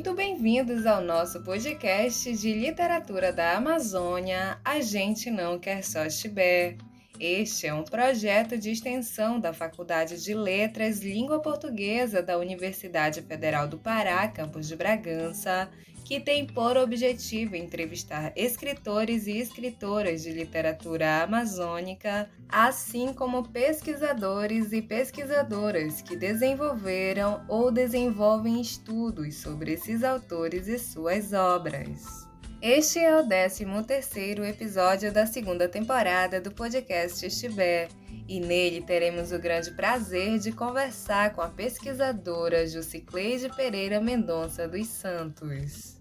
Muito bem-vindos ao nosso podcast de literatura da Amazônia. A gente não quer só Tibé. Este é um projeto de extensão da Faculdade de Letras Língua Portuguesa da Universidade Federal do Pará, campus de Bragança, que tem por objetivo entrevistar escritores e escritoras de literatura amazônica, assim como pesquisadores e pesquisadoras que desenvolveram ou desenvolvem estudos sobre esses autores e suas obras. Este é o 13º episódio da segunda temporada do podcast Estiver, e nele teremos o grande prazer de conversar com a pesquisadora Jucicleide Pereira Mendonça dos Santos.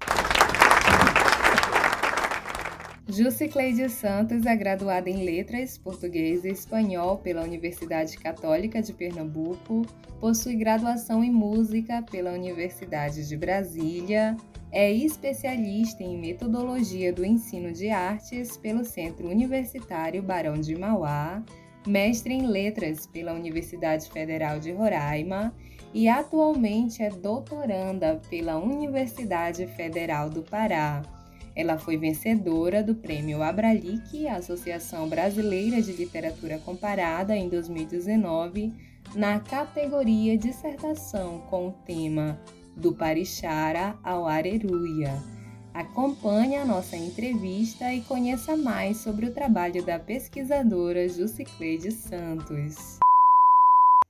Jucicleide Santos é graduada em Letras, Português e Espanhol pela Universidade Católica de Pernambuco, possui graduação em Música pela Universidade de Brasília, é especialista em metodologia do ensino de artes pelo Centro Universitário Barão de Mauá, mestre em letras pela Universidade Federal de Roraima e atualmente é doutoranda pela Universidade Federal do Pará. Ela foi vencedora do Prêmio Abralic, Associação Brasileira de Literatura Comparada, em 2019, na categoria Dissertação com o tema do Parixara ao Areruia. Acompanhe a nossa entrevista e conheça mais sobre o trabalho da pesquisadora Jucicleide Santos.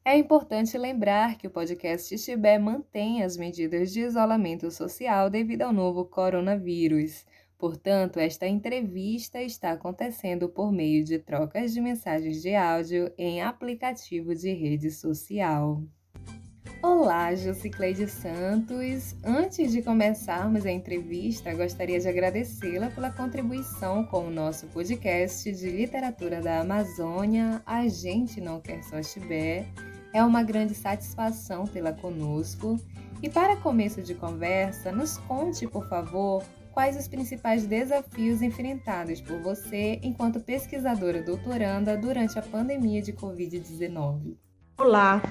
É importante lembrar que o podcast Tibé mantém as medidas de isolamento social devido ao novo coronavírus. Portanto, esta entrevista está acontecendo por meio de trocas de mensagens de áudio em aplicativo de rede social. Olá, Jucicleide Santos. Antes de começarmos a entrevista, gostaria de agradecê-la pela contribuição com o nosso podcast de literatura da Amazônia. A gente não quer só estiver. É uma grande satisfação tê-la conosco. E para começo de conversa, nos conte, por favor, quais os principais desafios enfrentados por você enquanto pesquisadora doutoranda durante a pandemia de Covid-19. Olá,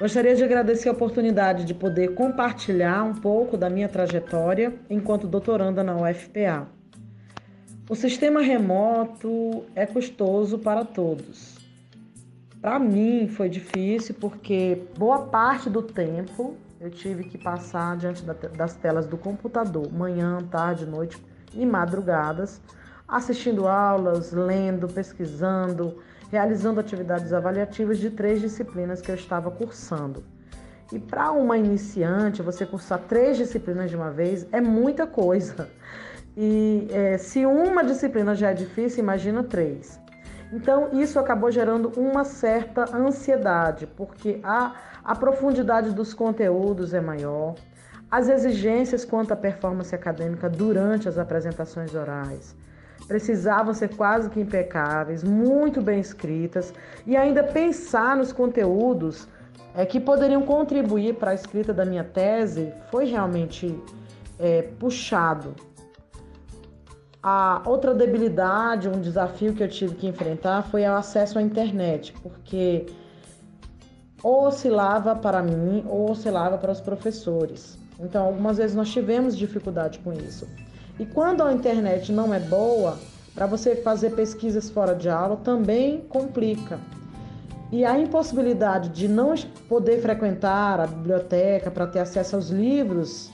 gostaria de agradecer a oportunidade de poder compartilhar um pouco da minha trajetória enquanto doutoranda na UFPA. O sistema remoto é custoso para todos. Para mim foi difícil porque boa parte do tempo eu tive que passar diante das telas do computador, manhã, tarde, noite e madrugadas, assistindo aulas, lendo, pesquisando, realizando atividades avaliativas de três disciplinas que eu estava cursando. E para uma iniciante, você cursar três disciplinas de uma vez é muita coisa. E é, se uma disciplina já é difícil, imagina três. Então, isso acabou gerando uma certa ansiedade, porque a, a profundidade dos conteúdos é maior, as exigências quanto à performance acadêmica durante as apresentações orais, precisavam ser quase que impecáveis, muito bem escritas e ainda pensar nos conteúdos é, que poderiam contribuir para a escrita da minha tese foi realmente é, puxado. A outra debilidade, um desafio que eu tive que enfrentar foi o acesso à internet, porque ou oscilava para mim ou oscilava para os professores. Então, algumas vezes nós tivemos dificuldade com isso. E quando a internet não é boa, para você fazer pesquisas fora de aula também complica. E a impossibilidade de não poder frequentar a biblioteca para ter acesso aos livros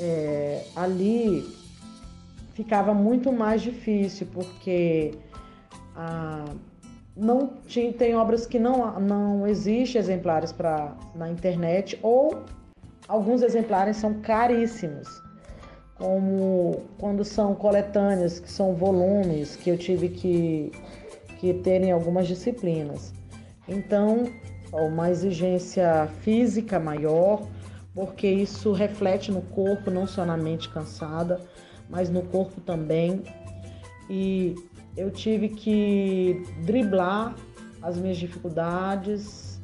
é, ali ficava muito mais difícil, porque ah, não tinha, tem obras que não, não existem exemplares pra, na internet ou alguns exemplares são caríssimos como quando são coletâneas, que são volumes, que eu tive que, que ter em algumas disciplinas. Então, uma exigência física maior, porque isso reflete no corpo, não só na mente cansada, mas no corpo também. E eu tive que driblar as minhas dificuldades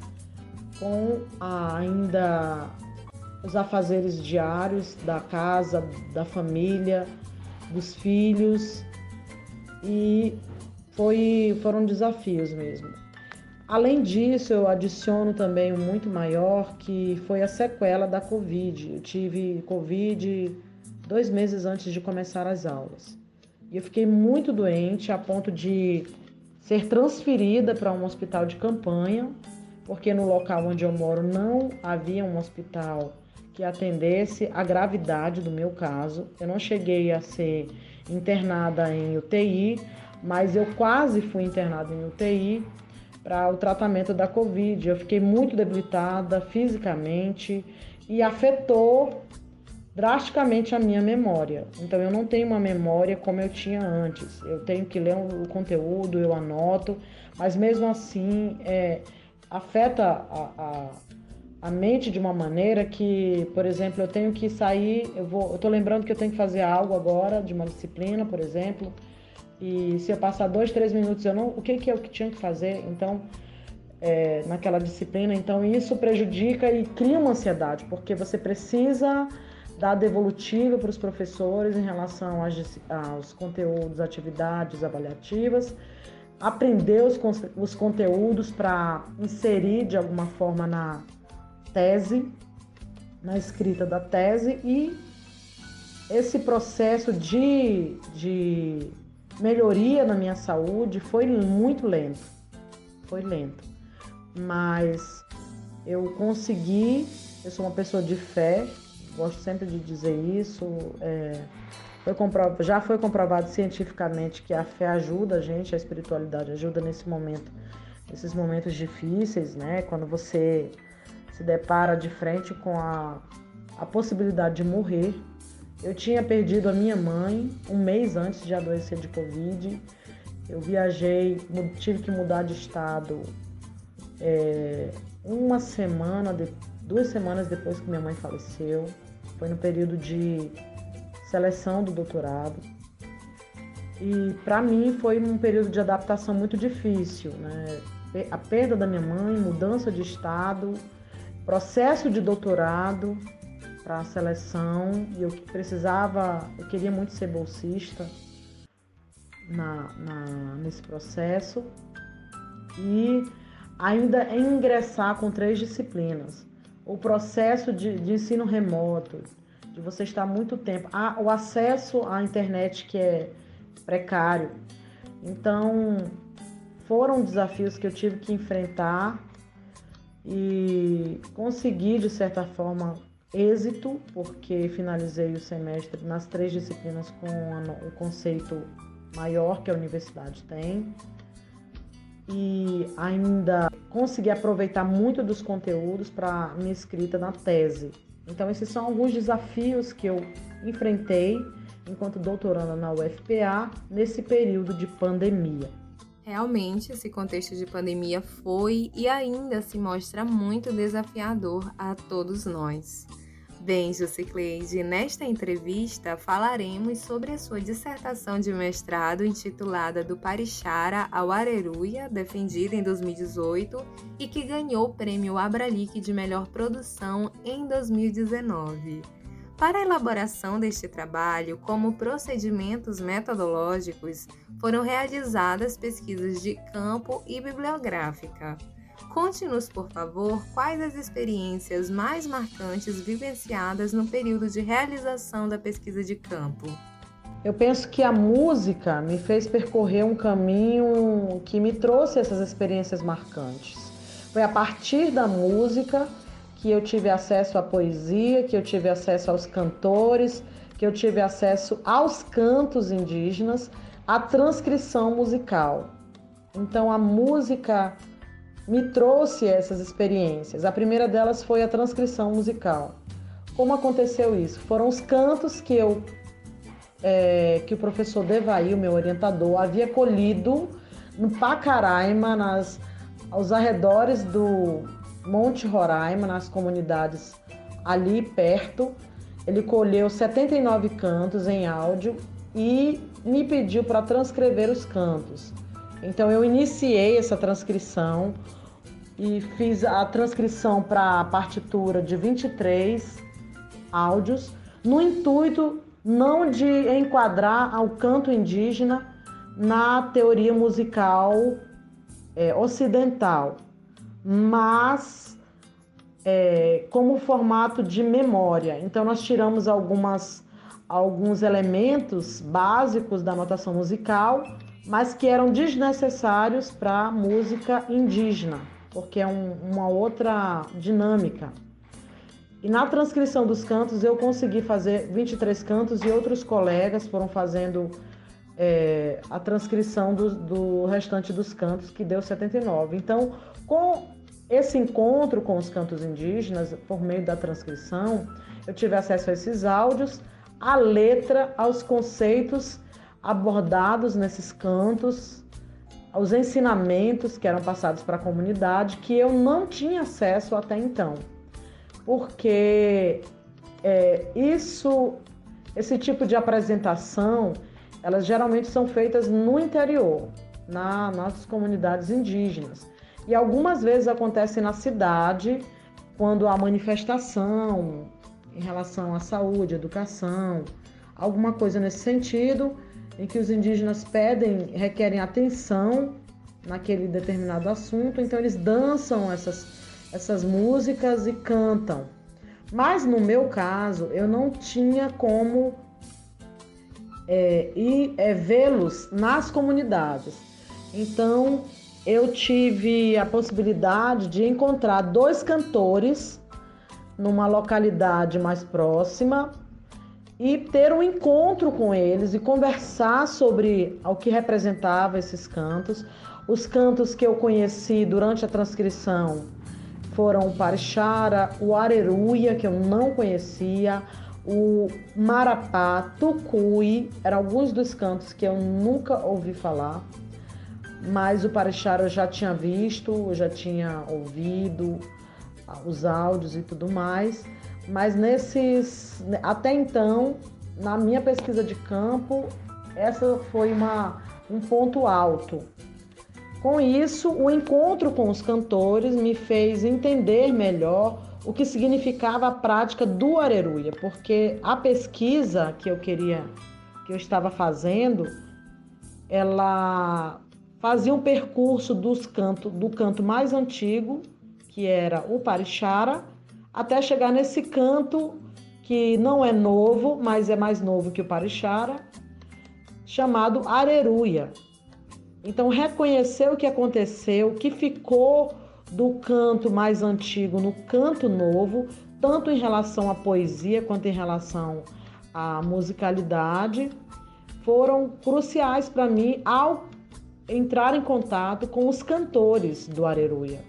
com a ainda os afazeres diários da casa, da família, dos filhos e foi, foram desafios mesmo. Além disso, eu adiciono também um muito maior, que foi a sequela da Covid. Eu tive Covid dois meses antes de começar as aulas. E eu fiquei muito doente a ponto de ser transferida para um hospital de campanha, porque no local onde eu moro não havia um hospital que atendesse a gravidade do meu caso. Eu não cheguei a ser internada em UTI, mas eu quase fui internada em UTI para o tratamento da Covid. Eu fiquei muito debilitada fisicamente e afetou drasticamente a minha memória. Então eu não tenho uma memória como eu tinha antes. Eu tenho que ler o conteúdo, eu anoto, mas mesmo assim é, afeta a, a, a, mente de uma maneira que, por exemplo, eu tenho que sair, eu vou, eu tô lembrando que eu tenho que fazer algo agora de uma disciplina, por exemplo. E se eu passar dois, três minutos, eu não. O que, que é o que tinha que fazer? Então, é, naquela disciplina. Então, isso prejudica e cria uma ansiedade, porque você precisa dar devolutiva para os professores em relação aos, aos conteúdos, atividades avaliativas, aprender os, os conteúdos para inserir de alguma forma na tese, na escrita da tese e esse processo de, de melhoria na minha saúde foi muito lento. Foi lento. Mas eu consegui, eu sou uma pessoa de fé, gosto sempre de dizer isso. É, foi já foi comprovado cientificamente que a fé ajuda a gente, a espiritualidade ajuda nesse momento, nesses momentos difíceis, né? Quando você se depara de frente com a, a possibilidade de morrer, eu tinha perdido a minha mãe um mês antes de adoecer de Covid. Eu viajei, tive que mudar de estado é, uma semana, duas semanas depois que minha mãe faleceu. Foi no período de seleção do doutorado. E para mim foi um período de adaptação muito difícil, né? A perda da minha mãe, mudança de estado, processo de doutorado, para a seleção e eu precisava, eu queria muito ser bolsista na, na, nesse processo e ainda ingressar com três disciplinas. O processo de, de ensino remoto, de você estar muito tempo, ah, o acesso à internet que é precário. Então, foram desafios que eu tive que enfrentar e consegui, de certa forma, êxito, porque finalizei o semestre nas três disciplinas com o conceito maior que a universidade tem. E ainda consegui aproveitar muito dos conteúdos para minha escrita na tese. Então, esses são alguns desafios que eu enfrentei enquanto doutoranda na UFPA nesse período de pandemia. Realmente, esse contexto de pandemia foi e ainda se mostra muito desafiador a todos nós. Bem, Jusicleide, nesta entrevista falaremos sobre a sua dissertação de mestrado intitulada Do Parixara ao Areruia, defendida em 2018 e que ganhou o prêmio Abralic de melhor produção em 2019. Para a elaboração deste trabalho, como procedimentos metodológicos, foram realizadas pesquisas de campo e bibliográfica. Conte-nos, por favor, quais as experiências mais marcantes vivenciadas no período de realização da pesquisa de campo. Eu penso que a música me fez percorrer um caminho que me trouxe essas experiências marcantes. Foi a partir da música que eu tive acesso à poesia, que eu tive acesso aos cantores, que eu tive acesso aos cantos indígenas, à transcrição musical. Então a música me trouxe essas experiências. A primeira delas foi a transcrição musical. Como aconteceu isso? Foram os cantos que eu é, que o professor Devaí, o meu orientador, havia colhido no Pacaraima, nas, aos arredores do Monte Roraima, nas comunidades ali perto. Ele colheu 79 cantos em áudio e me pediu para transcrever os cantos. Então eu iniciei essa transcrição e fiz a transcrição para a partitura de 23 áudios, no intuito não de enquadrar ao canto indígena na teoria musical é, ocidental, mas é, como formato de memória. Então, nós tiramos algumas, alguns elementos básicos da notação musical, mas que eram desnecessários para a música indígena, porque é um, uma outra dinâmica. E na transcrição dos cantos eu consegui fazer 23 cantos e outros colegas foram fazendo é, a transcrição do, do restante dos cantos, que deu 79. Então, com esse encontro com os cantos indígenas, por meio da transcrição, eu tive acesso a esses áudios, a letra, aos conceitos abordados nesses cantos, aos ensinamentos que eram passados para a comunidade, que eu não tinha acesso até então. Porque é, isso, esse tipo de apresentação, elas geralmente são feitas no interior, na, nas comunidades indígenas. E algumas vezes acontece na cidade, quando há manifestação em relação à saúde, educação, alguma coisa nesse sentido, em que os indígenas pedem, requerem atenção naquele determinado assunto, então eles dançam essas, essas músicas e cantam. Mas no meu caso, eu não tinha como é, e é, vê-los nas comunidades. Então, eu tive a possibilidade de encontrar dois cantores numa localidade mais próxima e ter um encontro com eles e conversar sobre o que representava esses cantos. Os cantos que eu conheci durante a transcrição foram o Parixara, o Areruia, que eu não conhecia, o Marapá, Tucuí, eram alguns dos cantos que eu nunca ouvi falar, mas o Parixara eu já tinha visto, eu já tinha ouvido os áudios e tudo mais, mas nesses, até então, na minha pesquisa de campo, essa foi uma, um ponto alto. Com isso, o encontro com os cantores me fez entender melhor o que significava a prática do areruia, porque a pesquisa que eu queria, que eu estava fazendo, ela fazia um percurso dos canto, do canto mais antigo, que era o Parixara, até chegar nesse canto que não é novo, mas é mais novo que o Parixara, chamado Areruia. Então, reconhecer o que aconteceu, o que ficou do canto mais antigo no canto novo, tanto em relação à poesia quanto em relação à musicalidade, foram cruciais para mim ao entrar em contato com os cantores do Areruia.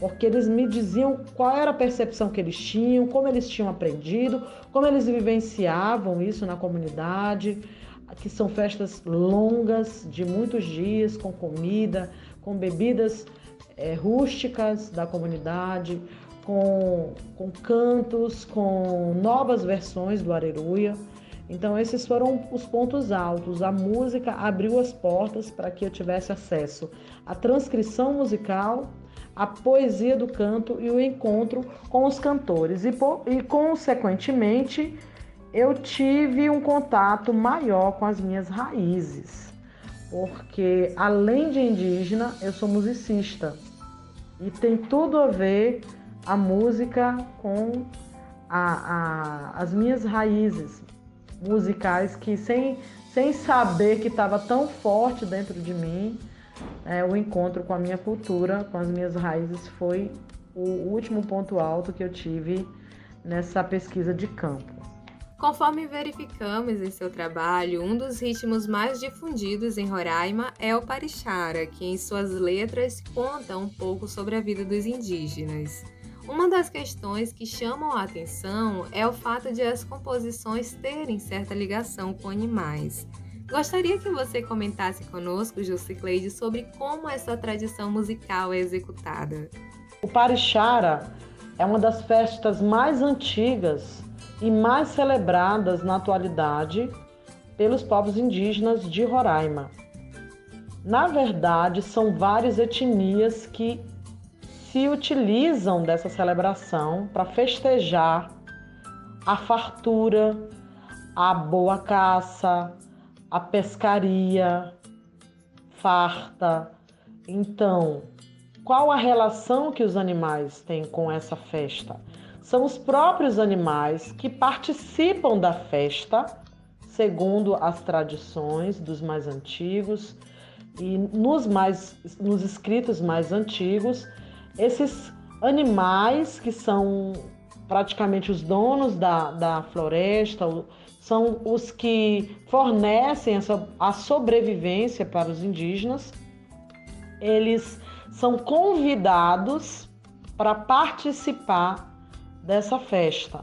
Porque eles me diziam qual era a percepção que eles tinham, como eles tinham aprendido, como eles vivenciavam isso na comunidade, que são festas longas, de muitos dias, com comida, com bebidas é, rústicas da comunidade, com, com cantos, com novas versões do Areruia. Então, esses foram os pontos altos. A música abriu as portas para que eu tivesse acesso à transcrição musical, à poesia do canto e o encontro com os cantores. E, e consequentemente, eu tive um contato maior com as minhas raízes, porque além de indígena, eu sou musicista. E tem tudo a ver a música com a, a, as minhas raízes musicais que sem, sem saber que estava tão forte dentro de mim, é, o encontro com a minha cultura, com as minhas raízes foi o último ponto alto que eu tive nessa pesquisa de campo. Conforme verificamos em seu trabalho, um dos ritmos mais difundidos em Roraima é o parixara, que em suas letras conta um pouco sobre a vida dos indígenas. Uma das questões que chamam a atenção é o fato de as composições terem certa ligação com animais. Gostaria que você comentasse conosco, Jusicleide, sobre como essa tradição musical é executada. O Parixara é uma das festas mais antigas e mais celebradas na atualidade pelos povos indígenas de Roraima. Na verdade, são várias etnias que se utilizam dessa celebração para festejar a fartura, a boa caça, a pescaria farta Então, qual a relação que os animais têm com essa festa? São os próprios animais que participam da festa, segundo as tradições dos mais antigos e nos mais nos escritos mais antigos, esses animais que são praticamente os donos da, da floresta, são os que fornecem essa, a sobrevivência para os indígenas. Eles são convidados para participar dessa festa.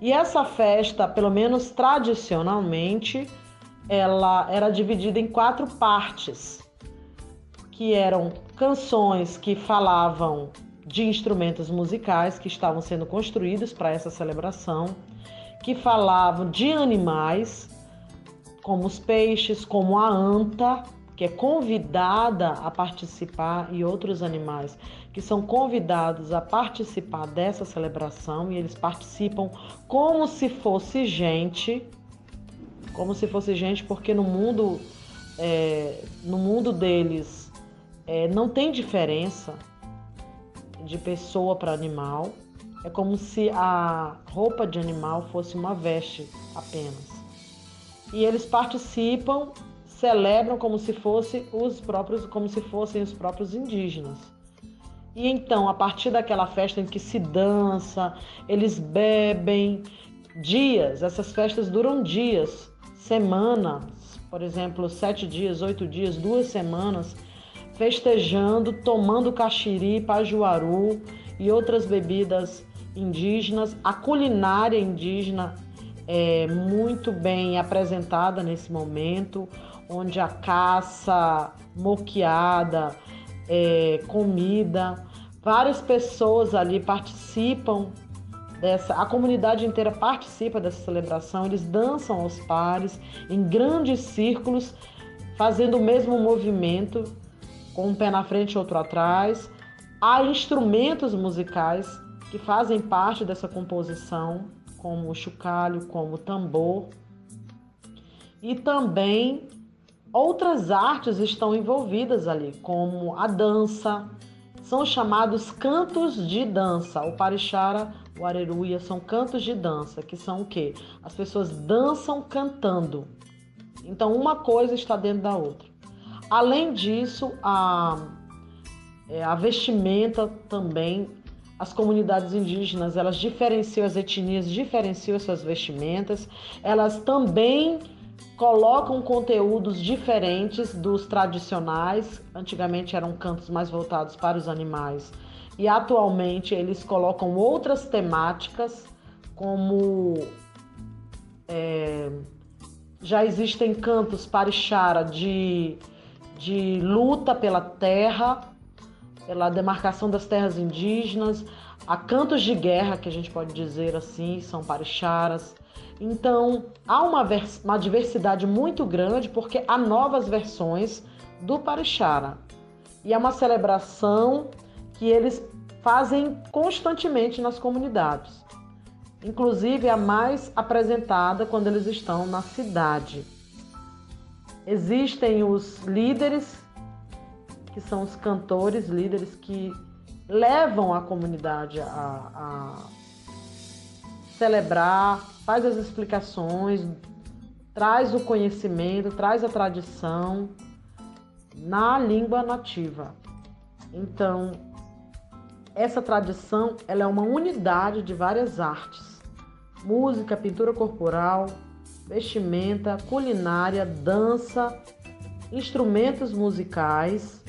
E essa festa, pelo menos tradicionalmente, ela era dividida em quatro partes, que eram canções que falavam de instrumentos musicais que estavam sendo construídos para essa celebração, que falavam de animais, como os peixes, como a anta, que é convidada a participar, e outros animais que são convidados a participar dessa celebração, e eles participam como se fosse gente, como se fosse gente, porque no mundo, é, no mundo deles é, não tem diferença de pessoa para animal. É como se a roupa de animal fosse uma veste apenas. E eles participam, celebram como se fosse os próprios, como se fossem os próprios indígenas. E então, a partir daquela festa em que se dança, eles bebem dias, essas festas duram dias, semanas, por exemplo, sete dias, oito dias, duas semanas, festejando, tomando caxiri, pajuaru e outras bebidas indígenas. A culinária indígena é muito bem apresentada nesse momento, onde a caça, moqueada, é, comida, várias pessoas ali participam dessa, a comunidade inteira participa dessa celebração, eles dançam aos pares em grandes círculos, fazendo o mesmo movimento com um pé na frente e outro atrás. Há instrumentos musicais que fazem parte dessa composição, como o chocalho, como o tambor. E também outras artes estão envolvidas ali, como a dança. São chamados cantos de dança. O parixara, o areruia são cantos de dança, que são o quê? As pessoas dançam cantando. Então uma coisa está dentro da outra. Além disso, a, é, a vestimenta também, as comunidades indígenas, elas diferenciam as etnias, diferenciam suas vestimentas, elas também colocam conteúdos diferentes dos tradicionais. Antigamente eram cantos mais voltados para os animais e atualmente eles colocam outras temáticas, como é, já existem cantos para Ixara de de luta pela terra, pela demarcação das terras indígenas, há cantos de guerra, que a gente pode dizer assim, são parixaras. Então, há uma, uma diversidade muito grande porque há novas versões do parixara. E é uma celebração que eles fazem constantemente nas comunidades. Inclusive, a mais apresentada quando eles estão na cidade. Existem os líderes, que são os cantores, líderes que levam a comunidade a, a celebrar, faz as explicações, traz o conhecimento, traz a tradição na língua nativa. Então, essa tradição ela é uma unidade de várias artes: música, pintura corporal, vestimenta, culinária, dança, instrumentos musicais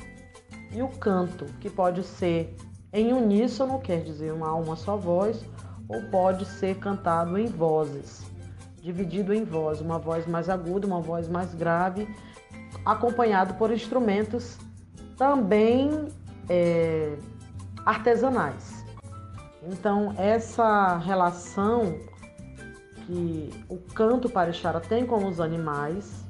e o canto, que pode ser em uníssono, quer dizer, uma, uma só voz, ou pode ser cantado em vozes, dividido em voz, uma voz mais aguda, uma voz mais grave, acompanhado por instrumentos também é, artesanais. Então, essa relação que o canto parixara tem com os animais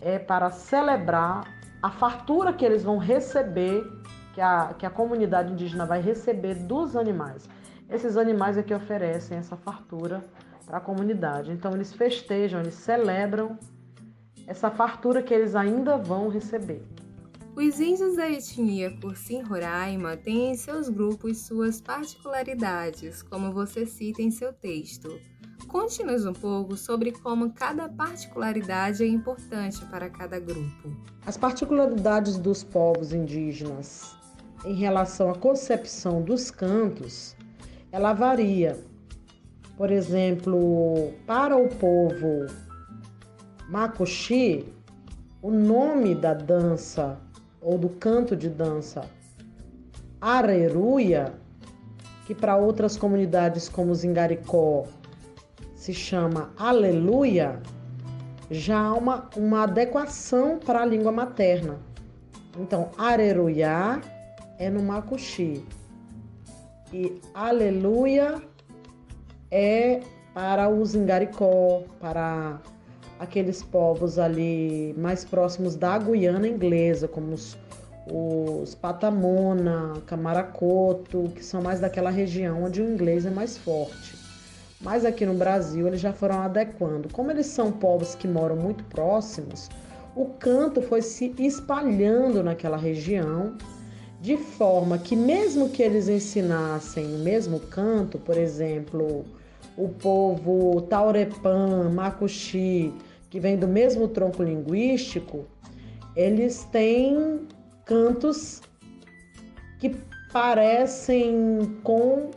é para celebrar a fartura que eles vão receber, que a, que a comunidade indígena vai receber dos animais. Esses animais é que oferecem essa fartura para a comunidade. Então eles festejam, eles celebram essa fartura que eles ainda vão receber. Os índios da etnia Cursim Roraima têm em seus grupos suas particularidades, como você cita em seu texto. Conte-nos um pouco sobre como cada particularidade é importante para cada grupo. As particularidades dos povos indígenas em relação à concepção dos cantos, ela varia. Por exemplo, para o povo Makuxi, o nome da dança ou do canto de dança Areruia, que para outras comunidades como Zingaricó se chama Aleluia, já há uma, uma adequação para a língua materna. Então, Areruiá é no Macuxi e Aleluia é para o Zingaricó, para aqueles povos ali mais próximos da Guiana inglesa, como os, os Patamona, Camaracoto, que são mais daquela região onde o inglês é mais forte. Mas aqui no Brasil eles já foram adequando. Como eles são povos que moram muito próximos, o canto foi se espalhando naquela região, de forma que mesmo que eles ensinassem o mesmo canto, por exemplo, o povo Taurepã, Macuxi, que vem do mesmo tronco linguístico, eles têm cantos que parecem com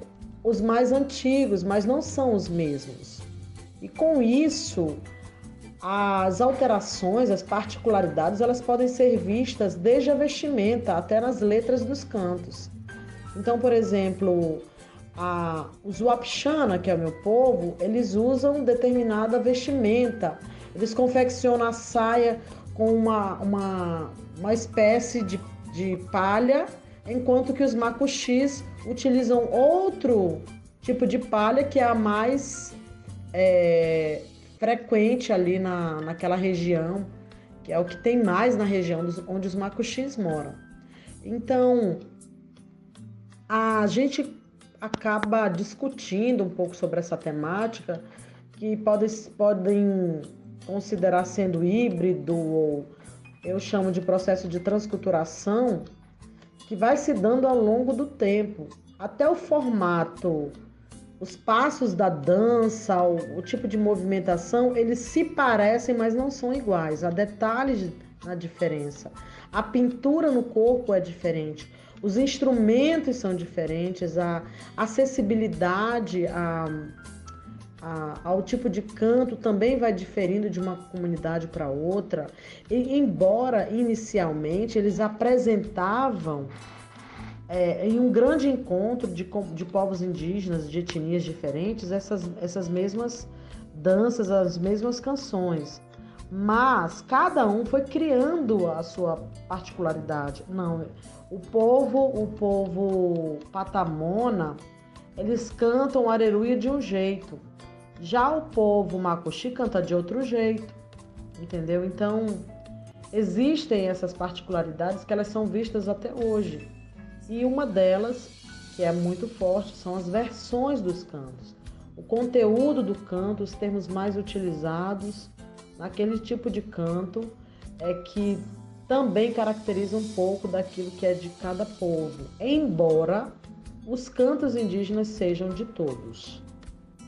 os mais antigos, mas não são os mesmos. E com isso, as alterações, as particularidades, elas podem ser vistas desde a vestimenta até nas letras dos cantos. Então, por exemplo, a, os Wapixana, que é o meu povo, eles usam determinada vestimenta. Eles confeccionam a saia com uma, uma, uma espécie de, de palha, enquanto que os macuxis utilizam outro tipo de palha que é a mais é, frequente ali na, naquela região, que é o que tem mais na região dos, onde os macuxis moram. Então, a gente acaba discutindo um pouco sobre essa temática, que podem, podem considerar sendo híbrido, ou eu chamo de processo de transculturação, que vai se dando ao longo do tempo. Até o formato, os passos da dança, o, o tipo de movimentação, eles se parecem, mas não são iguais. Há detalhes na diferença. A pintura no corpo é diferente. Os instrumentos são diferentes, a acessibilidade a, a, ao tipo de canto também vai diferindo de uma comunidade para outra. E, embora inicialmente eles apresentavam é, em um grande encontro de, de povos indígenas, de etnias diferentes, essas, essas mesmas danças, as mesmas canções mas cada um foi criando a sua particularidade. Não, o povo, o povo patamona, eles cantam areruia de um jeito. Já o povo macuxi canta de outro jeito. Entendeu? Então, existem essas particularidades que elas são vistas até hoje. E uma delas, que é muito forte, são as versões dos cantos. O conteúdo do canto, os termos mais utilizados naquele tipo de canto é que também caracteriza um pouco daquilo que é de cada povo, embora os cantos indígenas sejam de todos.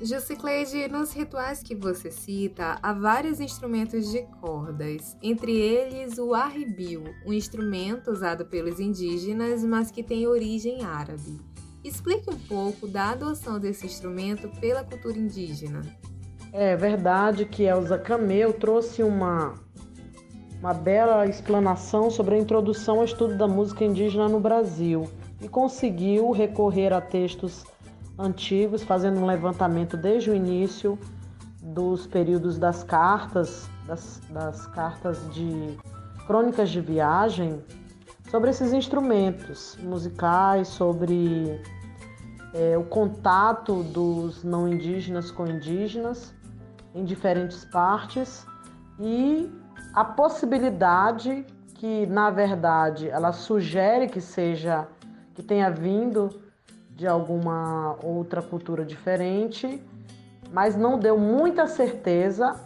Jusicleide, nos rituais que você cita, há vários instrumentos de cordas, entre eles o arribil, um instrumento usado pelos indígenas, mas que tem origem árabe. Explique um pouco da adoção desse instrumento pela cultura indígena. É verdade que Elza Cameu trouxe uma, uma bela explanação sobre a introdução ao estudo da música indígena no Brasil e conseguiu recorrer a textos antigos, fazendo um levantamento desde o início dos períodos das cartas, das, das cartas de crônicas de viagem, sobre esses instrumentos musicais, sobre é, o contato dos não indígenas com indígenas em diferentes partes e a possibilidade que, na verdade, ela sugere que seja que tenha vindo de alguma outra cultura diferente, mas não deu muita certeza,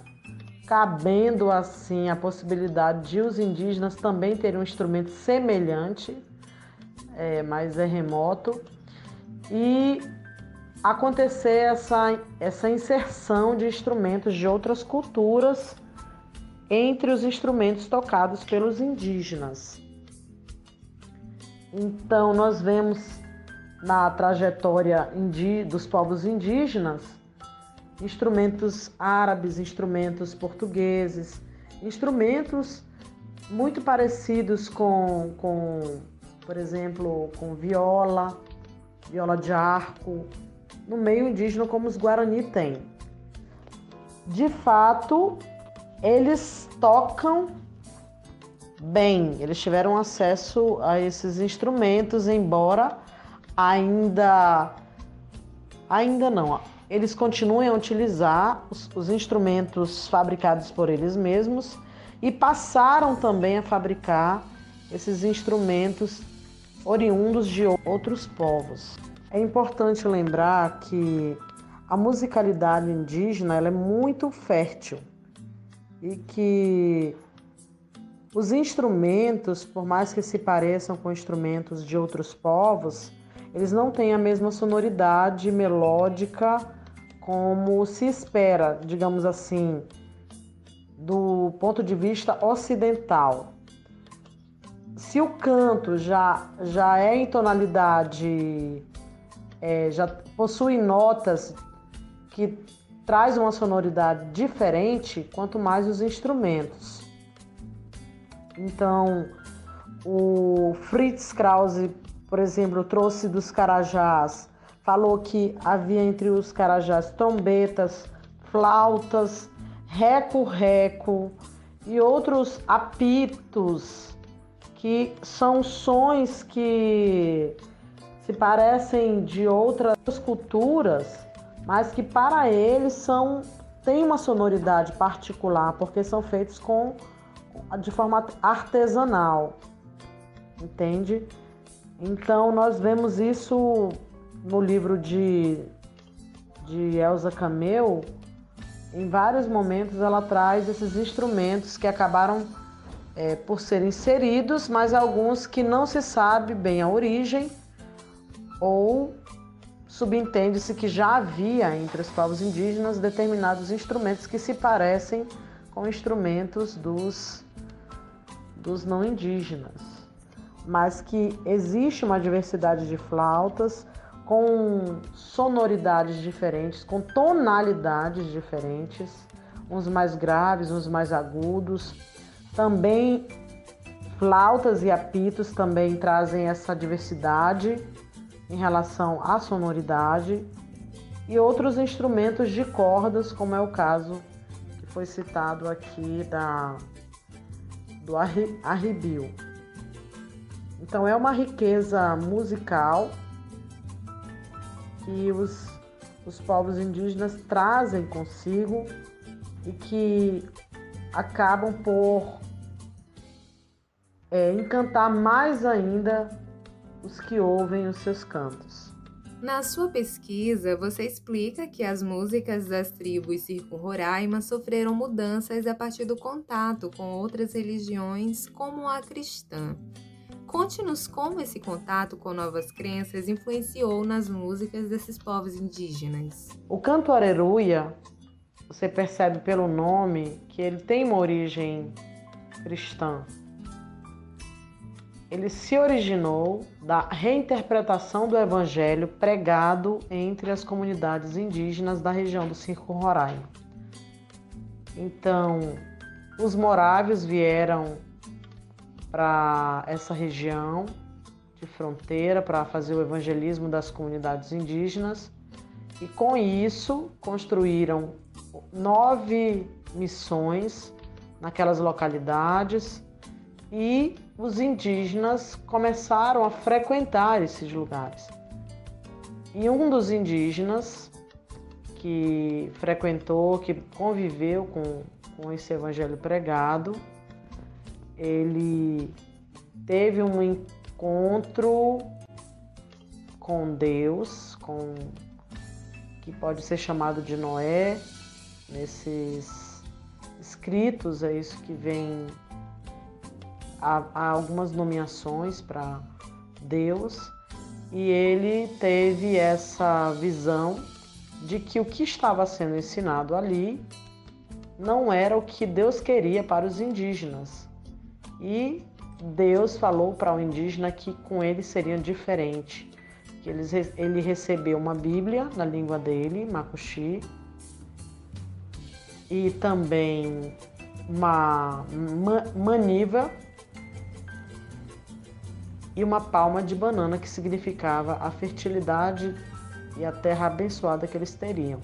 cabendo assim a possibilidade de os indígenas também terem um instrumento semelhante, é, mas é remoto, e acontecer essa, essa inserção de instrumentos de outras culturas entre os instrumentos tocados pelos indígenas. Então, nós vemos na trajetória dos povos indígenas instrumentos árabes, instrumentos portugueses, instrumentos muito parecidos com, com por exemplo, com viola, viola de arco, no meio indígena como os Guarani têm. De fato, eles tocam bem, eles tiveram acesso a esses instrumentos, embora ainda ainda não. Eles continuem a utilizar os, os instrumentos fabricados por eles mesmos e passaram também a fabricar esses instrumentos oriundos de outros povos. É importante lembrar que a musicalidade indígena ela é muito fértil e que os instrumentos, por mais que se pareçam com instrumentos de outros povos, eles não têm a mesma sonoridade melódica como se espera, digamos assim, do ponto de vista ocidental. Se o canto já, já é em tonalidade é, já possui notas que traz uma sonoridade diferente, quanto mais os instrumentos. Então, o Fritz Krause, por exemplo, trouxe dos carajás, falou que havia entre os carajás trombetas, flautas, reco-reco e outros apitos, que são sons que se parecem de outras culturas, mas que para eles são têm uma sonoridade particular, porque são feitos com de forma artesanal. Entende? Então nós vemos isso no livro de de Elsa Cameu, em vários momentos ela traz esses instrumentos que acabaram é, por serem inseridos, mas alguns que não se sabe bem a origem ou subentende-se que já havia entre os povos indígenas determinados instrumentos que se parecem com instrumentos dos, dos não indígenas, mas que existe uma diversidade de flautas com sonoridades diferentes, com tonalidades diferentes, uns mais graves, uns mais agudos. Também flautas e apitos também trazem essa diversidade em relação à sonoridade e outros instrumentos de cordas, como é o caso que foi citado aqui da, do arribio. Então é uma riqueza musical que os, os povos indígenas trazem consigo e que acabam por é, encantar mais ainda os que ouvem os seus cantos. Na sua pesquisa, você explica que as músicas das tribos Circo-Roraima sofreram mudanças a partir do contato com outras religiões, como a cristã. Conte-nos como esse contato com novas crenças influenciou nas músicas desses povos indígenas. O canto Areruia, você percebe pelo nome que ele tem uma origem cristã ele se originou da reinterpretação do evangelho pregado entre as comunidades indígenas da região do Circo Roraima. Então, os morávios vieram para essa região de fronteira para fazer o evangelismo das comunidades indígenas e com isso construíram nove missões naquelas localidades e os indígenas começaram a frequentar esses lugares. E um dos indígenas que frequentou, que conviveu com, com esse evangelho pregado, ele teve um encontro com Deus, com que pode ser chamado de Noé, nesses, escritos, é isso que vem. Há, há algumas nomeações para Deus e ele teve essa visão de que o que estava sendo ensinado ali não era o que Deus queria para os indígenas. E Deus falou para o indígena que com ele seria diferente. Que ele recebeu uma Bíblia na língua dele, Makushi, e também uma maniva e uma palma de banana que significava a fertilidade e a terra abençoada que eles teriam.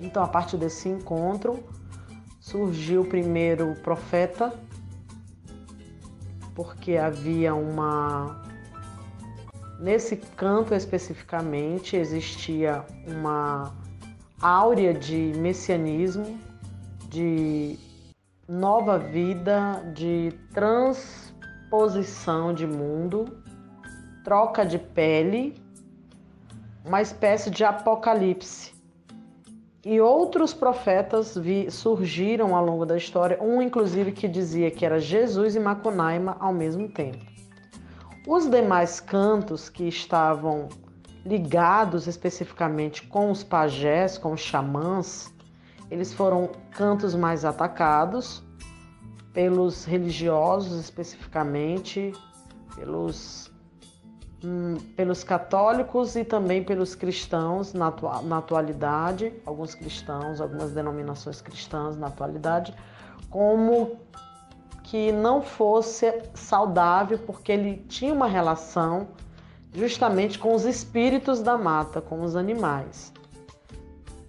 Então, a partir desse encontro, surgiu o primeiro profeta, porque havia uma. Nesse canto especificamente, existia uma áurea de messianismo, de nova vida, de transposição de mundo, troca de pele, uma espécie de apocalipse. E outros profetas vi, surgiram ao longo da história, um inclusive que dizia que era Jesus e Macunaíma ao mesmo tempo. Os demais cantos que estavam ligados especificamente com os pajés, com os xamãs, eles foram cantos mais atacados pelos religiosos especificamente, pelos, hum, pelos católicos e também pelos cristãos na, na atualidade, alguns cristãos, algumas denominações cristãs na atualidade, como que não fosse saudável porque ele tinha uma relação justamente com os espíritos da mata, com os animais.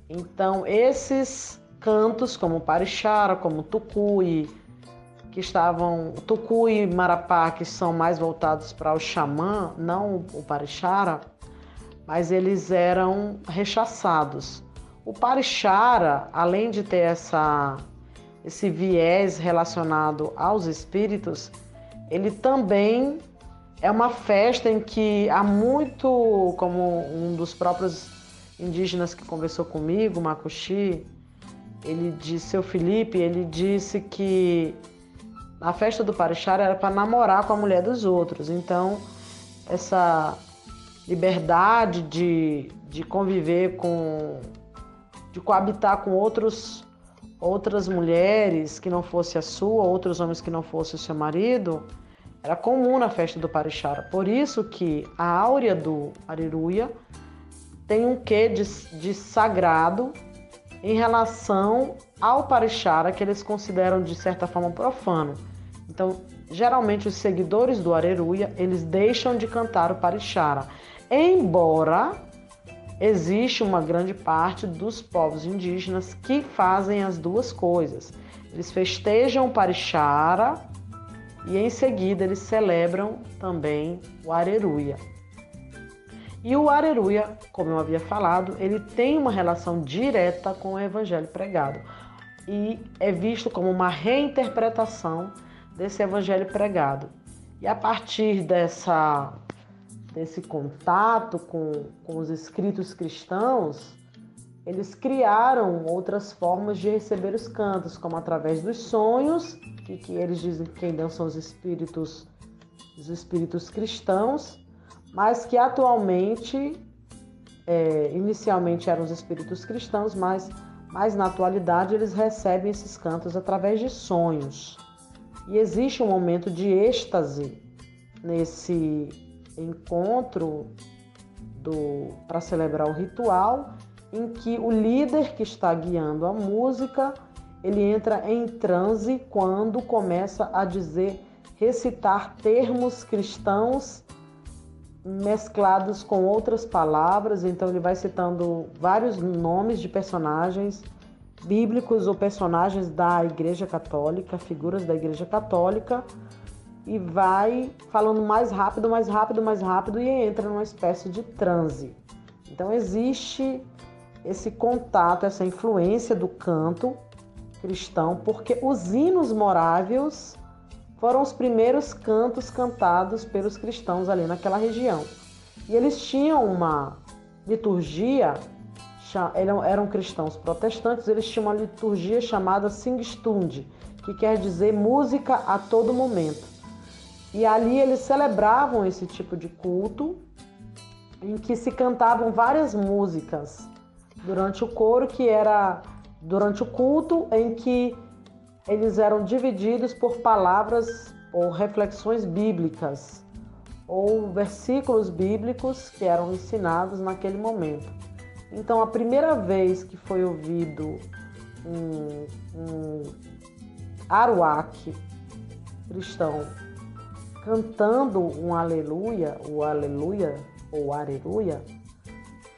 Então, esses cantos, como Parixara, como Tucuí, que estavam. Tucu e Marapá, que são mais voltados para o xamã, não o Parixara, mas eles eram rechaçados. O Parixara, além de ter essa, esse viés relacionado aos espíritos, ele também é uma festa em que há muito, como um dos próprios indígenas que conversou comigo, Makushi, ele disse, seu Felipe, ele disse que a festa do Parixara era para namorar com a mulher dos outros. Então, essa liberdade de, de conviver com, de coabitar com outros, outras mulheres que não fosse a sua, outros homens que não fosse o seu marido, era comum na festa do Parixara. Por isso que a áurea do Ariruia tem um quê de, de sagrado em relação ao Parixara, que eles consideram de certa forma profano. Então, geralmente os seguidores do Areruia, eles deixam de cantar o Parixara. Embora existe uma grande parte dos povos indígenas que fazem as duas coisas. Eles festejam o Parixara e em seguida eles celebram também o Areruia. E o Areruia, como eu havia falado, ele tem uma relação direta com o evangelho pregado e é visto como uma reinterpretação desse evangelho pregado. E a partir dessa, desse contato com, com os escritos cristãos, eles criaram outras formas de receber os cantos, como através dos sonhos, que, que eles dizem que quem são os espíritos, os espíritos cristãos, mas que atualmente, é, inicialmente eram os espíritos cristãos, mas, mas na atualidade eles recebem esses cantos através de sonhos. E existe um momento de êxtase nesse encontro para celebrar o ritual, em que o líder que está guiando a música ele entra em transe quando começa a dizer, recitar termos cristãos mesclados com outras palavras. Então ele vai citando vários nomes de personagens bíblicos ou personagens da Igreja Católica, figuras da Igreja Católica, e vai falando mais rápido, mais rápido, mais rápido e entra numa espécie de transe. Então existe esse contato, essa influência do canto cristão, porque os hinos moráveis foram os primeiros cantos cantados pelos cristãos ali naquela região. E eles tinham uma liturgia eram cristãos protestantes, eles tinham uma liturgia chamada Singstund, que quer dizer música a todo momento. E ali eles celebravam esse tipo de culto, em que se cantavam várias músicas durante o coro, que era durante o culto, em que eles eram divididos por palavras ou reflexões bíblicas ou versículos bíblicos que eram ensinados naquele momento. Então, a primeira vez que foi ouvido um, um aruaque cristão cantando um aleluia, o aleluia ou aleluia,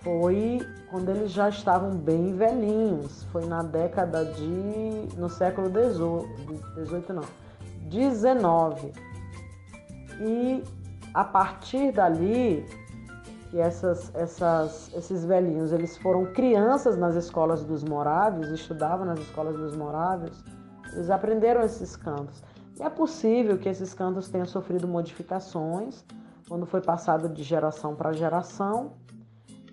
foi quando eles já estavam bem velhinhos. Foi na década de. no século XVIII, não, 19. E a partir dali, que essas, essas, esses velhinhos eles foram crianças nas escolas dos moráveis, estudavam nas escolas dos moráveis, eles aprenderam esses cantos. E é possível que esses cantos tenham sofrido modificações quando foi passado de geração para geração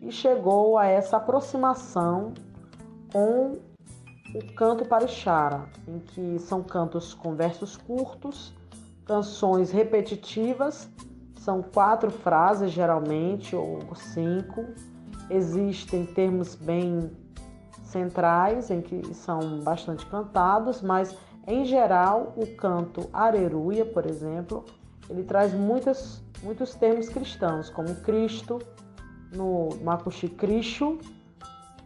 e chegou a essa aproximação com o canto parixara, em que são cantos com versos curtos, canções repetitivas, são quatro frases geralmente, ou cinco. Existem termos bem centrais, em que são bastante cantados, mas em geral o canto areruia, por exemplo, ele traz muitas, muitos termos cristãos, como Cristo, no Makushi Krishu,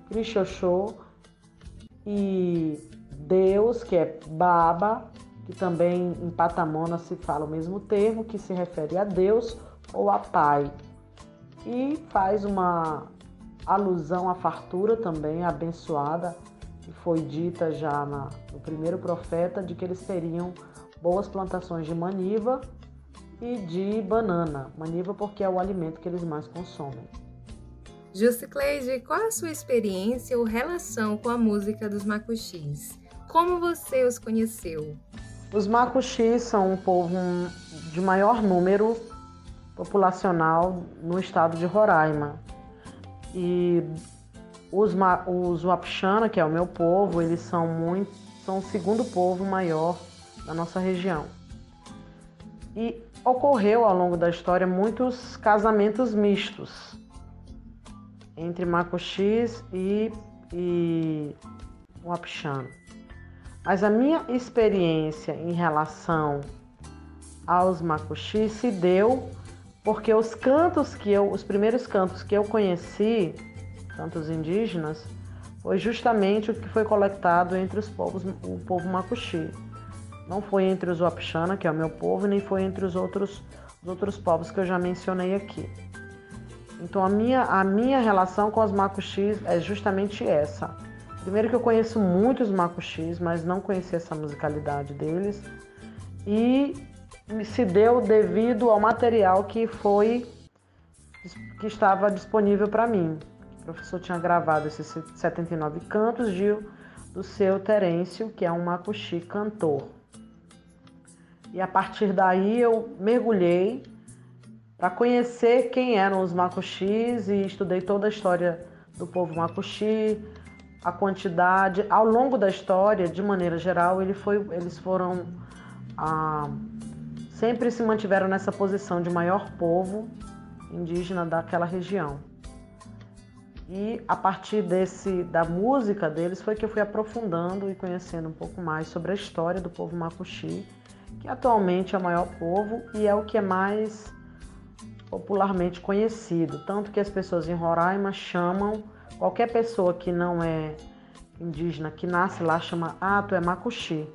Krishoshô, e Deus, que é Baba, que também em Patamona se fala o mesmo termo, que se refere a Deus ou a Pai. E faz uma alusão à fartura também abençoada, que foi dita já na, no primeiro profeta, de que eles teriam boas plantações de maniva e de banana. Maniva porque é o alimento que eles mais consomem. Justicleide, qual a sua experiência ou relação com a música dos macuxis? Como você os conheceu? Os macuxis são um povo de maior número populacional no estado de Roraima. E os, os Wapixana, que é o meu povo, eles são muito são o segundo povo maior da nossa região. E ocorreu ao longo da história muitos casamentos mistos entre Macuxis e, e o Apixano. Mas a minha experiência em relação aos Macuxis se deu porque os cantos que eu, os primeiros cantos que eu conheci, cantos indígenas, foi justamente o que foi coletado entre os povos, o povo Macuxi. Não foi entre os Wapixana, que é o meu povo, nem foi entre os outros, os outros povos que eu já mencionei aqui. Então a minha, a minha relação com os macuxis é justamente essa. Primeiro que eu conheço muitos macuxis, mas não conhecia essa musicalidade deles. E se deu devido ao material que foi que estava disponível para mim. O professor tinha gravado esses 79 cantos de, do seu Terêncio, que é um macuxi cantor. E a partir daí eu mergulhei para conhecer quem eram os macuxis e estudei toda a história do povo macuxi, a quantidade. Ao longo da história, de maneira geral, ele foi, eles foram ah, sempre se mantiveram nessa posição de maior povo indígena daquela região. E a partir desse da música deles foi que eu fui aprofundando e conhecendo um pouco mais sobre a história do povo macuxi, que atualmente é o maior povo e é o que é mais popularmente conhecido, tanto que as pessoas em Roraima chamam qualquer pessoa que não é indígena, que nasce lá, chama, ah, tu é Macuxi.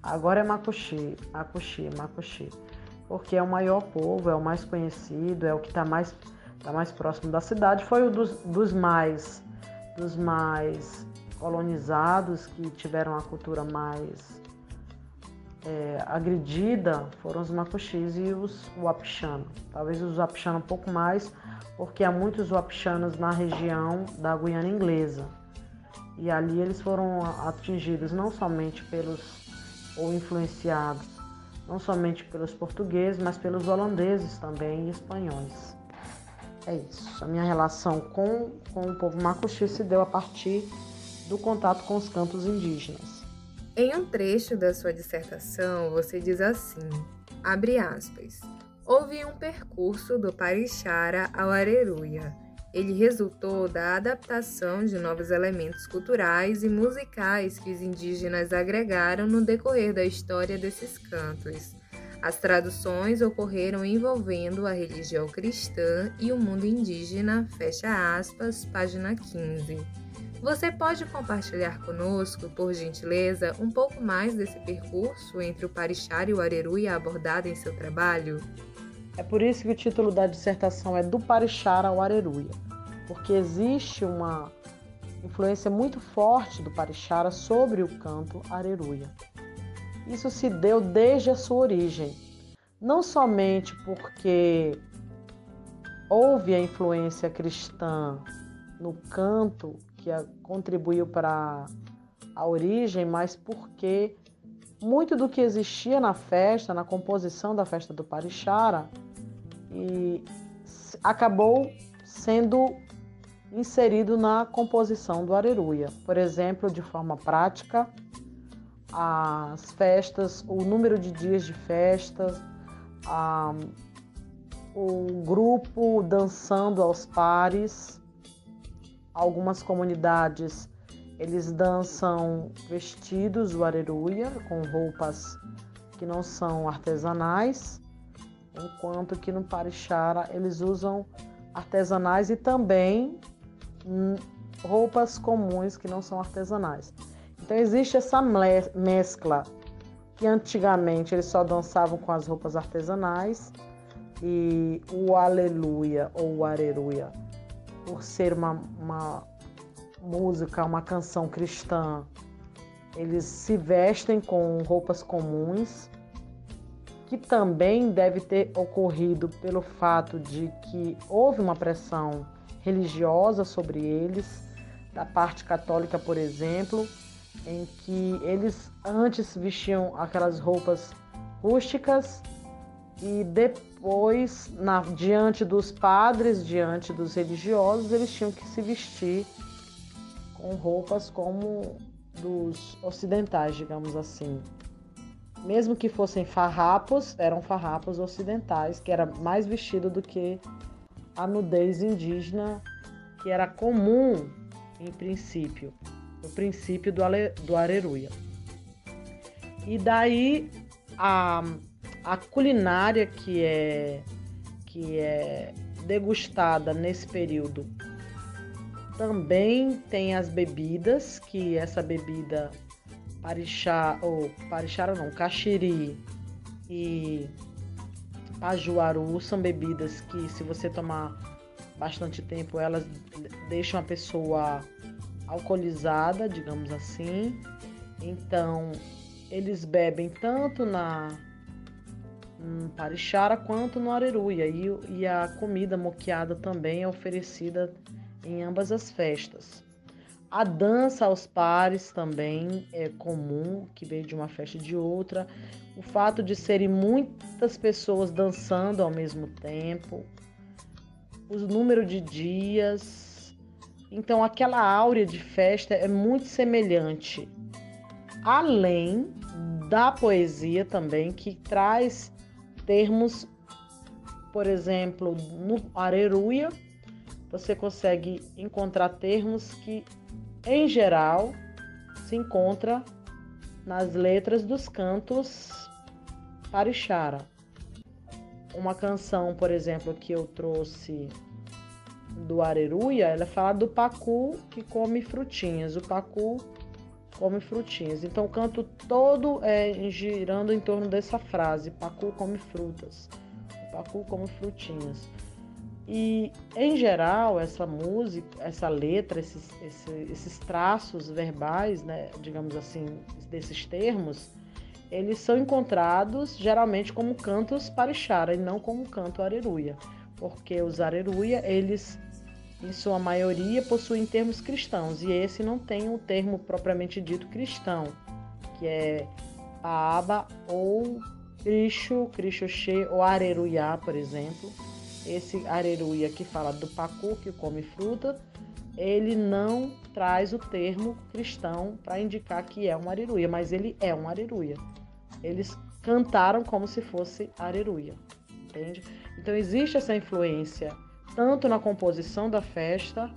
Agora é Macuxi, Macuxi, Macuxi. Porque é o maior povo, é o mais conhecido, é o que está mais, tá mais próximo da cidade. Foi um dos, dos mais dos mais colonizados, que tiveram a cultura mais é, agredida foram os macuxis e os wapichana. Talvez os wapichana um pouco mais, porque há muitos wapichanas na região da Guiana Inglesa. E ali eles foram atingidos não somente pelos, ou influenciados, não somente pelos portugueses, mas pelos holandeses também e espanhóis. é isso. A minha relação com, com o povo macuxi se deu a partir do contato com os cantos indígenas. Em um trecho da sua dissertação, você diz assim: abre aspas. Houve um percurso do Parixara ao Areruia. Ele resultou da adaptação de novos elementos culturais e musicais que os indígenas agregaram no decorrer da história desses cantos. As traduções ocorreram envolvendo a religião cristã e o mundo indígena, fecha aspas, página 15. Você pode compartilhar conosco, por gentileza, um pouco mais desse percurso entre o Parixara e o Areruia abordado em seu trabalho? É por isso que o título da dissertação é Do Parixara ao Areruia, porque existe uma influência muito forte do Parixara sobre o canto Areruia. Isso se deu desde a sua origem, não somente porque houve a influência cristã no canto que contribuiu para a origem, mas porque muito do que existia na festa, na composição da festa do Parixara, e acabou sendo inserido na composição do Areruia. Por exemplo, de forma prática, as festas, o número de dias de festas, a, o grupo dançando aos pares. Algumas comunidades eles dançam vestidos do areruia com roupas que não são artesanais, enquanto que no Parixara eles usam artesanais e também hum, roupas comuns que não são artesanais. Então existe essa mescla. Que antigamente eles só dançavam com as roupas artesanais. E o aleluia ou o por ser uma, uma música, uma canção cristã, eles se vestem com roupas comuns, que também deve ter ocorrido pelo fato de que houve uma pressão religiosa sobre eles, da parte católica, por exemplo, em que eles antes vestiam aquelas roupas rústicas e depois, na, diante dos padres, diante dos religiosos, eles tinham que se vestir com roupas como dos ocidentais, digamos assim. Mesmo que fossem farrapos, eram farrapos ocidentais, que era mais vestido do que a nudez indígena, que era comum em princípio o princípio do, ale, do areruia. E daí a, a culinária que é, que é degustada nesse período também tem as bebidas, que essa bebida parixá, ou parixara não, caxiri e pajuaru são bebidas que se você tomar bastante tempo, elas deixam a pessoa alcoolizada, digamos assim. Então, eles bebem tanto na Parixara quanto no Areruia e, e a comida moqueada também é oferecida em ambas as festas. A dança aos pares também é comum, que veio de uma festa de outra. O fato de serem muitas pessoas dançando ao mesmo tempo, o número de dias, então aquela áurea de festa é muito semelhante. Além da poesia também, que traz termos, por exemplo, no Areruia, você consegue encontrar termos que, em geral, se encontra nas letras dos cantos parixara. Uma canção, por exemplo, que eu trouxe do Areruia, ela fala do pacu que come frutinhas. O pacu come frutinhas. Então o canto todo é girando em torno dessa frase: pacu come frutas. O pacu come frutinhas. E em geral, essa música, essa letra, esses, esses, esses traços verbais, né, digamos assim, desses termos, eles são encontrados geralmente como cantos parixara e não como canto areruia, porque os areruia eles em sua maioria, possuem termos cristãos, e esse não tem o termo propriamente dito cristão, que é Paaba ou Cristo, Cristoxê ou Areruiá, por exemplo. Esse areruia que fala do pacu que come fruta, ele não traz o termo cristão para indicar que é um areruia, mas ele é um areruia. Eles cantaram como se fosse areruia, entende? Então existe essa influência tanto na composição da festa,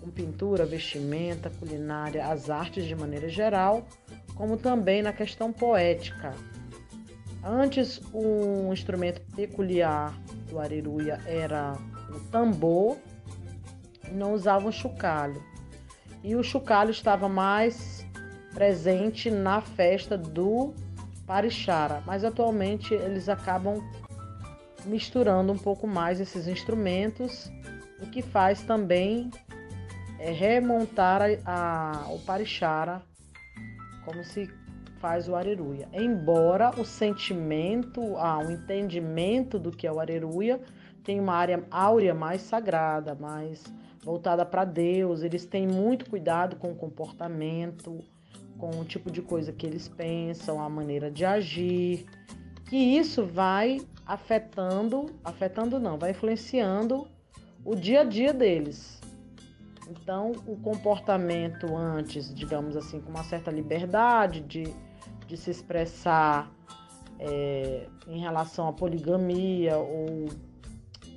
com pintura, vestimenta, culinária, as artes de maneira geral, como também na questão poética. Antes, um instrumento peculiar do areruia era o tambor, não usavam chocalho. E o chocalho estava mais presente na festa do Parixara, mas atualmente eles acabam misturando um pouco mais esses instrumentos, o que faz também é remontar a, a, o Parixara como se faz o Areruia. Embora o sentimento, ah, o entendimento do que é o Areruia tem uma área áurea mais sagrada, mais voltada para Deus, eles têm muito cuidado com o comportamento, com o tipo de coisa que eles pensam, a maneira de agir, que isso vai afetando, afetando não, vai influenciando o dia a dia deles. Então, o comportamento antes, digamos assim, com uma certa liberdade de, de se expressar é, em relação à poligamia ou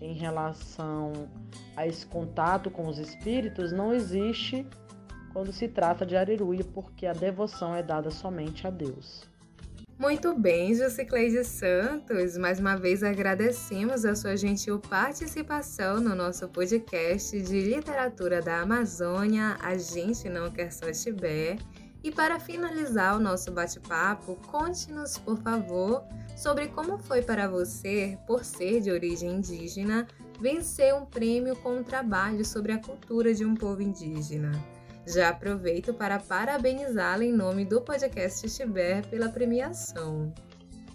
em relação a esse contato com os espíritos, não existe quando se trata de Ariruia, porque a devoção é dada somente a Deus. Muito bem, Jusicleide Santos. Mais uma vez agradecemos a sua gentil participação no nosso podcast de literatura da Amazônia. A gente não quer só Tibé. E para finalizar o nosso bate-papo, conte-nos, por favor, sobre como foi para você, por ser de origem indígena, vencer um prêmio com um trabalho sobre a cultura de um povo indígena. Já aproveito para parabenizá-la em nome do podcast Tiber pela premiação.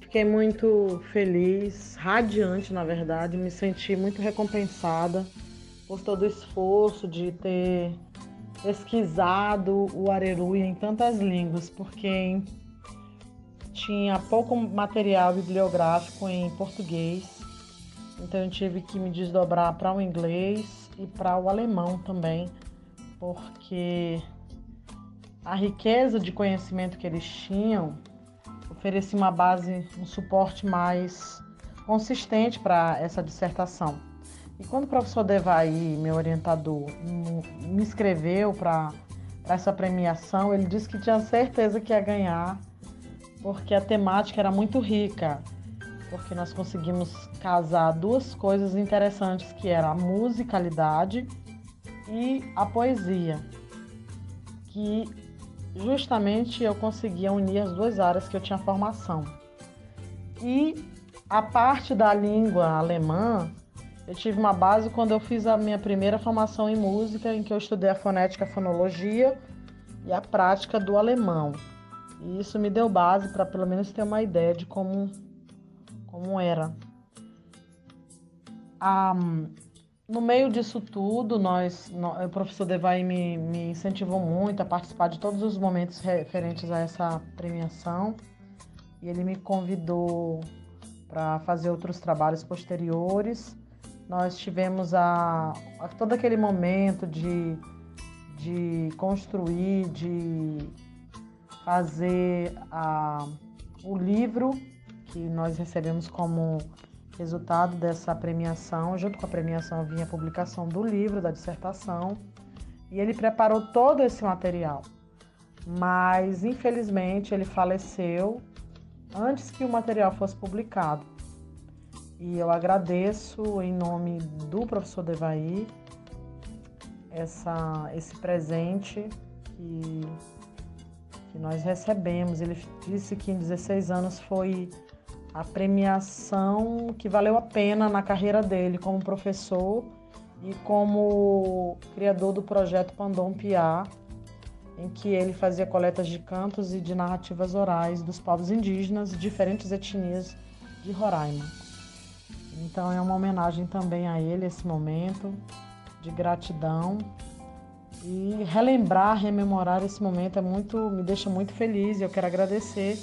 Fiquei muito feliz, radiante, na verdade, me senti muito recompensada por todo o esforço de ter pesquisado o Areruia em tantas línguas, porque tinha pouco material bibliográfico em português, então eu tive que me desdobrar para o inglês e para o alemão também porque a riqueza de conhecimento que eles tinham oferecia uma base, um suporte mais consistente para essa dissertação. E quando o professor Devaí, meu orientador, me escreveu para essa premiação, ele disse que tinha certeza que ia ganhar, porque a temática era muito rica, porque nós conseguimos casar duas coisas interessantes, que era a musicalidade e a poesia, que justamente eu conseguia unir as duas áreas que eu tinha formação. E a parte da língua alemã, eu tive uma base quando eu fiz a minha primeira formação em música, em que eu estudei a fonética, a fonologia e a prática do alemão. E isso me deu base para pelo menos ter uma ideia de como, como era. A, no meio disso tudo, nós, o professor Devay me, me incentivou muito a participar de todos os momentos referentes a essa premiação e ele me convidou para fazer outros trabalhos posteriores. Nós tivemos a, a, todo aquele momento de, de construir, de fazer a, o livro que nós recebemos como Resultado dessa premiação, junto com a premiação vinha a publicação do livro, da dissertação, e ele preparou todo esse material. Mas, infelizmente, ele faleceu antes que o material fosse publicado. E eu agradeço em nome do professor Devaí essa, esse presente que, que nós recebemos. Ele disse que em 16 anos foi a premiação que valeu a pena na carreira dele como professor e como criador do projeto Pandom Piá, em que ele fazia coletas de cantos e de narrativas orais dos povos indígenas de diferentes etnias de Roraima. Então é uma homenagem também a ele esse momento de gratidão e relembrar, rememorar esse momento é muito, me deixa muito feliz e eu quero agradecer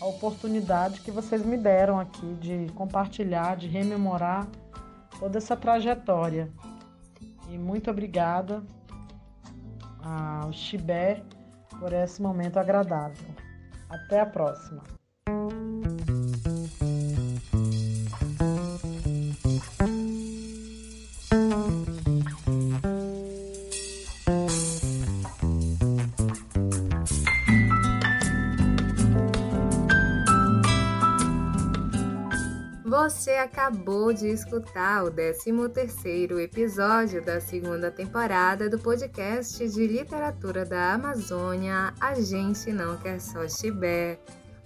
a oportunidade que vocês me deram aqui de compartilhar, de rememorar toda essa trajetória. E muito obrigada ao Chibé por esse momento agradável. Até a próxima. Acabou de escutar o 13º episódio da segunda temporada do podcast de literatura da Amazônia A Gente Não Quer Só Chibé,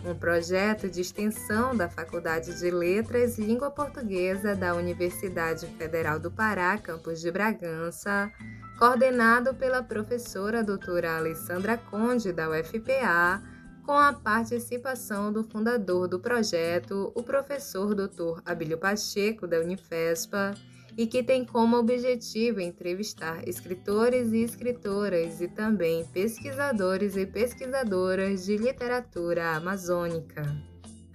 um projeto de extensão da Faculdade de Letras e Língua Portuguesa da Universidade Federal do Pará, campus de Bragança, coordenado pela professora doutora Alessandra Conde, da UFPA, com a participação do fundador do projeto, o professor Dr. Abílio Pacheco, da Unifespa, e que tem como objetivo entrevistar escritores e escritoras e também pesquisadores e pesquisadoras de literatura amazônica.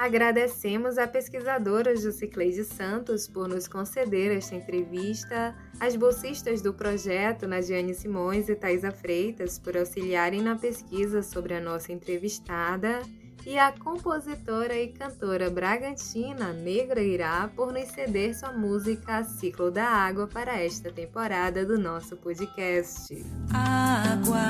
Agradecemos à pesquisadora Jusicleide Santos por nos conceder esta entrevista, às bolsistas do projeto Nadiane Simões e Thaisa Freitas por auxiliarem na pesquisa sobre a nossa entrevistada e à compositora e cantora bragantina Negra Irá por nos ceder sua música Ciclo da Água para esta temporada do nosso podcast. Água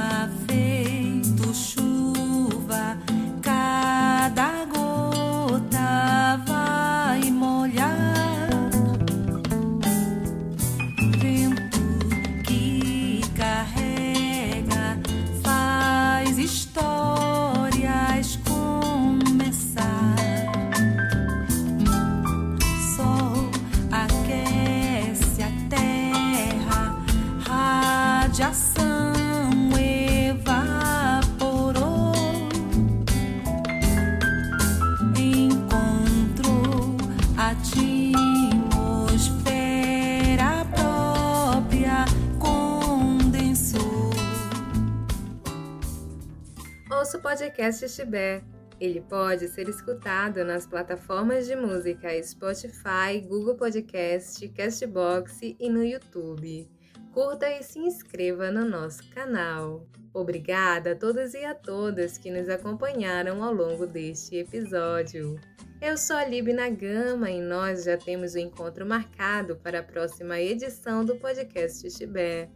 podcast Tibé. Ele pode ser escutado nas plataformas de música Spotify, Google Podcast, Castbox e no YouTube. Curta e se inscreva no nosso canal. Obrigada a todos e a todas que nos acompanharam ao longo deste episódio. Eu sou a Libna Gama e nós já temos o um encontro marcado para a próxima edição do podcast Tibé.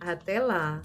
Até lá!